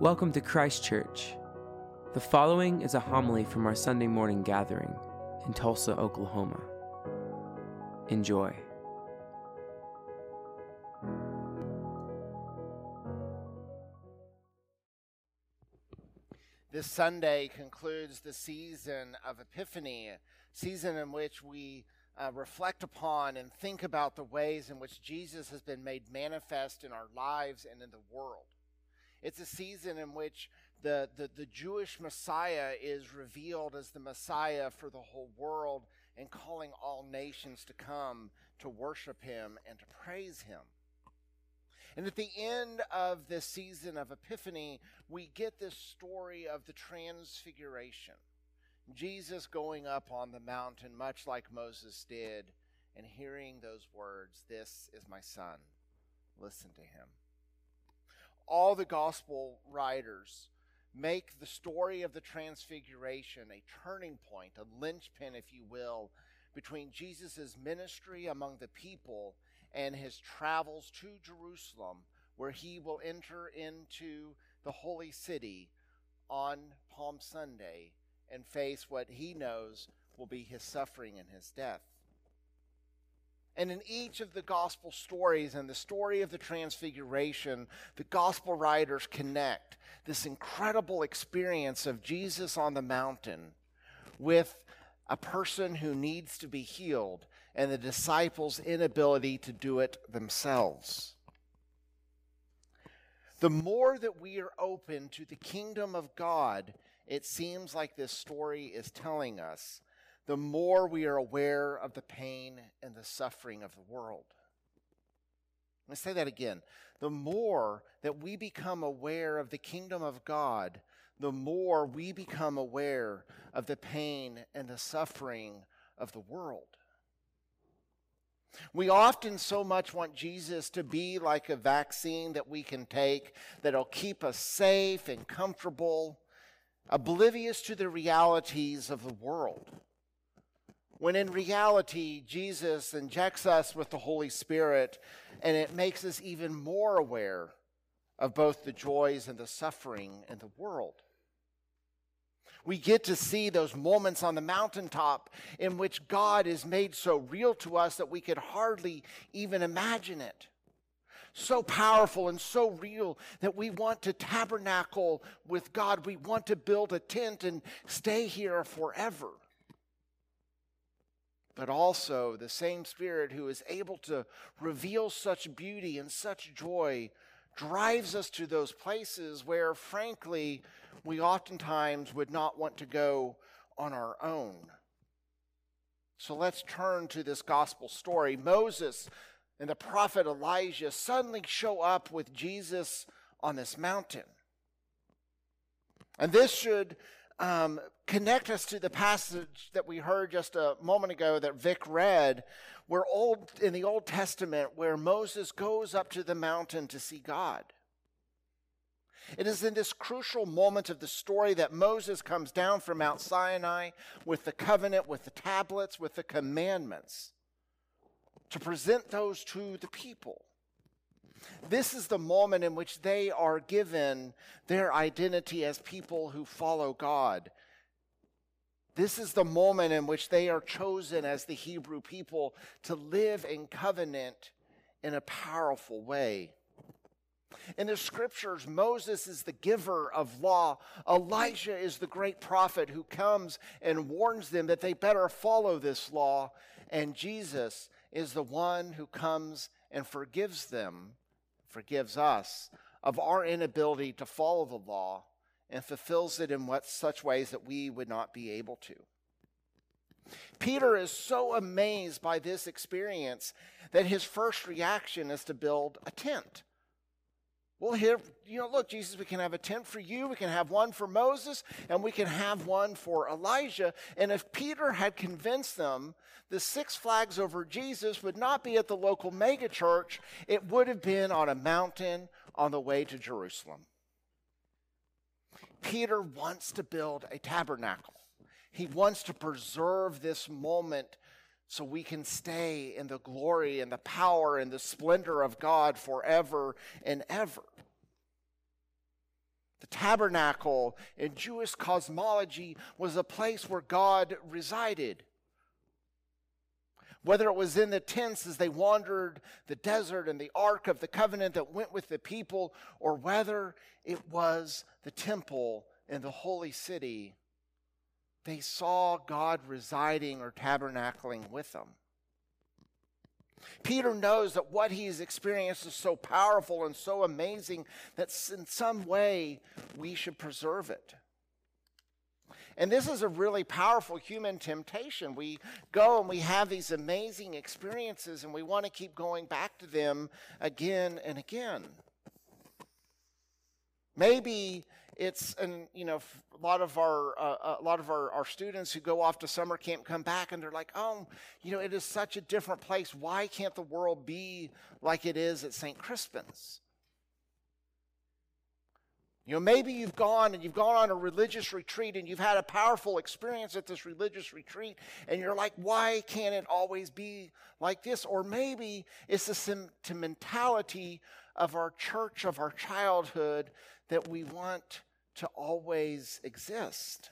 Welcome to Christ Church. The following is a homily from our Sunday morning gathering in Tulsa, Oklahoma. Enjoy. This Sunday concludes the season of Epiphany, season in which we uh, reflect upon and think about the ways in which Jesus has been made manifest in our lives and in the world. It's a season in which the, the, the Jewish Messiah is revealed as the Messiah for the whole world and calling all nations to come to worship him and to praise him. And at the end of this season of Epiphany, we get this story of the Transfiguration. Jesus going up on the mountain, much like Moses did, and hearing those words, This is my son. Listen to him all the gospel writers make the story of the transfiguration a turning point, a linchpin, if you will, between Jesus' ministry among the people and his travels to Jerusalem, where he will enter into the holy city on Palm Sunday and face what he knows will be his suffering and his death. And in each of the gospel stories and the story of the transfiguration, the gospel writers connect this incredible experience of Jesus on the mountain with a person who needs to be healed and the disciples' inability to do it themselves. The more that we are open to the kingdom of God, it seems like this story is telling us, the more we are aware of the pain and the suffering of the world. Let me say that again. The more that we become aware of the kingdom of God, the more we become aware of the pain and the suffering of the world. We often so much want Jesus to be like a vaccine that we can take that'll keep us safe and comfortable, oblivious to the realities of the world when in reality, Jesus injects us with the Holy Spirit and it makes us even more aware of both the joys and the suffering in the world. We get to see those moments on the mountaintop in which God is made so real to us that we could hardly even imagine it. So powerful and so real that we want to tabernacle with God. We want to build a tent and stay here forever but also the same Spirit who is able to reveal such beauty and such joy drives us to those places where, frankly, we oftentimes would not want to go on our own. So let's turn to this gospel story. Moses and the prophet Elijah suddenly show up with Jesus on this mountain. And this should um, connect us to the passage that we heard just a moment ago that Vic read, where old in the Old Testament, where Moses goes up to the mountain to see God. It is in this crucial moment of the story that Moses comes down from Mount Sinai with the covenant, with the tablets, with the commandments to present those to the people. This is the moment in which they are given their identity as people who follow God. This is the moment in which they are chosen as the Hebrew people to live in covenant in a powerful way. In the scriptures, Moses is the giver of law. Elijah is the great prophet who comes and warns them that they better follow this law. And Jesus is the one who comes and forgives them forgives us of our inability to follow the law and fulfills it in what such ways that we would not be able to. Peter is so amazed by this experience that his first reaction is to build a tent. Well, here, you know, look, Jesus, we can have a tent for you, we can have one for Moses, and we can have one for Elijah. And if Peter had convinced them the Six Flags over Jesus would not be at the local megachurch, it would have been on a mountain on the way to Jerusalem. Peter wants to build a tabernacle. He wants to preserve this moment so we can stay in the glory and the power and the splendor of God forever and ever. The tabernacle in Jewish cosmology was a place where God resided. Whether it was in the tents as they wandered the desert and the Ark of the Covenant that went with the people, or whether it was the temple in the holy city, they saw God residing or tabernacling with them. Peter knows that what he's experienced is so powerful and so amazing that in some way we should preserve it. And this is a really powerful human temptation. We go and we have these amazing experiences and we want to keep going back to them again and again. Maybe it's and you know a lot of our uh, a lot of our, our students who go off to summer camp come back and they're like oh you know it is such a different place. Why can't the world be like it is at st crispin's? You know maybe you've gone and you've gone on a religious retreat and you've had a powerful experience at this religious retreat and you're like why can't it always be like this? Or maybe it's the sentimentality of our church of our childhood that we want to always exist.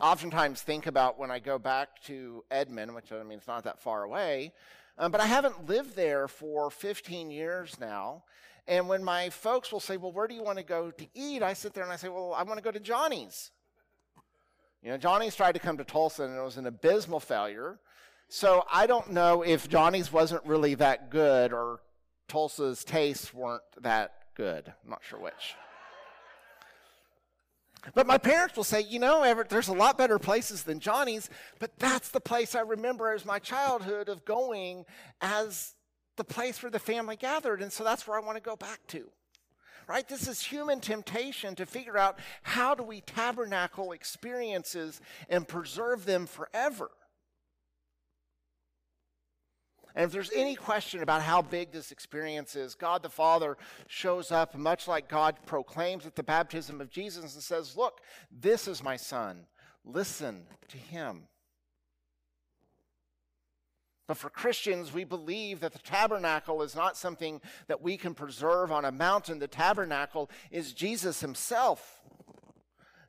Oftentimes think about when I go back to Edmond, which I mean it's not that far away, um, but I haven't lived there for 15 years now. And when my folks will say, Well, where do you want to go to eat? I sit there and I say, Well, I want to go to Johnny's. You know, Johnny's tried to come to Tulsa and it was an abysmal failure. So I don't know if Johnny's wasn't really that good or Tulsa's tastes weren't that good. I'm not sure which. But my parents will say, you know, Everett, there's a lot better places than Johnny's, but that's the place I remember as my childhood of going as the place where the family gathered. And so that's where I want to go back to. Right? This is human temptation to figure out how do we tabernacle experiences and preserve them forever. And if there's any question about how big this experience is, God the Father shows up much like God proclaims at the baptism of Jesus and says, Look, this is my son. Listen to him. But for Christians, we believe that the tabernacle is not something that we can preserve on a mountain. The tabernacle is Jesus himself.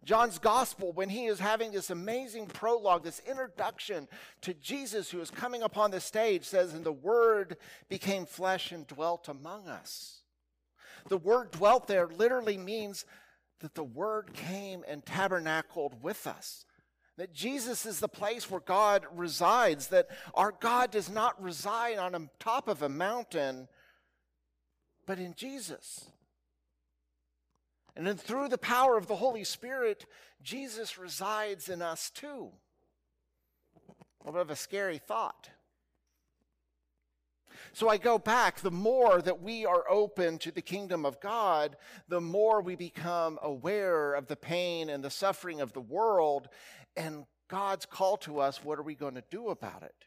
John's gospel, when he is having this amazing prologue, this introduction to Jesus who is coming upon the stage, says, And the Word became flesh and dwelt among us. The word dwelt there literally means that the Word came and tabernacled with us. That Jesus is the place where God resides, that our God does not reside on top of a mountain, but in Jesus. And then through the power of the Holy Spirit, Jesus resides in us too. A little bit of a scary thought. So I go back, the more that we are open to the kingdom of God, the more we become aware of the pain and the suffering of the world. And God's call to us, what are we going to do about it?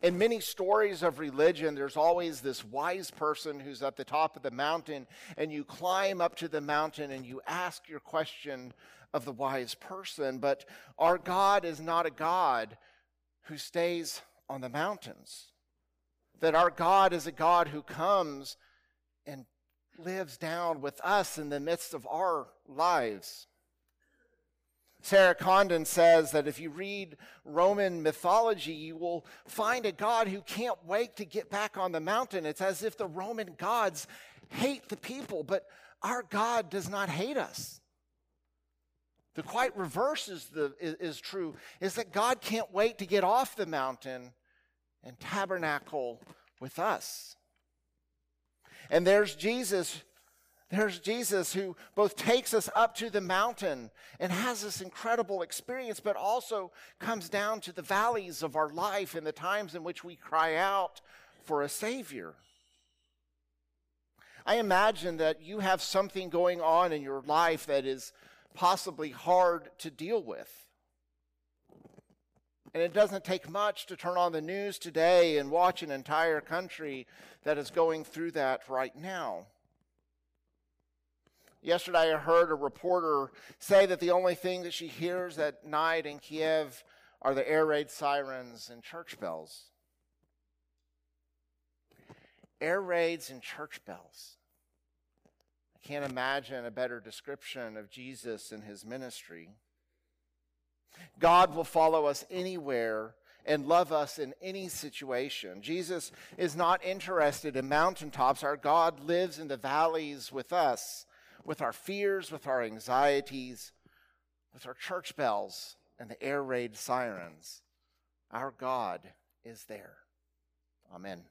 In many stories of religion, there's always this wise person who's at the top of the mountain, and you climb up to the mountain and you ask your question of the wise person. But our God is not a God who stays on the mountains. That our God is a God who comes and lives down with us in the midst of our lives. Sarah Condon says that if you read Roman mythology, you will find a God who can't wait to get back on the mountain. It's as if the Roman gods hate the people, but our God does not hate us. The quite reverse is, the, is, is true, is that God can't wait to get off the mountain and tabernacle with us. And there's Jesus there's Jesus who both takes us up to the mountain and has this incredible experience, but also comes down to the valleys of our life and the times in which we cry out for a Savior. I imagine that you have something going on in your life that is possibly hard to deal with. And it doesn't take much to turn on the news today and watch an entire country that is going through that right now. Yesterday, I heard a reporter say that the only thing that she hears at night in Kiev are the air raid sirens and church bells. air raids and church bells. I can't imagine a better description of Jesus and his ministry. God will follow us anywhere and love us in any situation. Jesus is not interested in mountaintops. Our God lives in the valleys with us, with our fears, with our anxieties, with our church bells and the air raid sirens. Our God is there. Amen.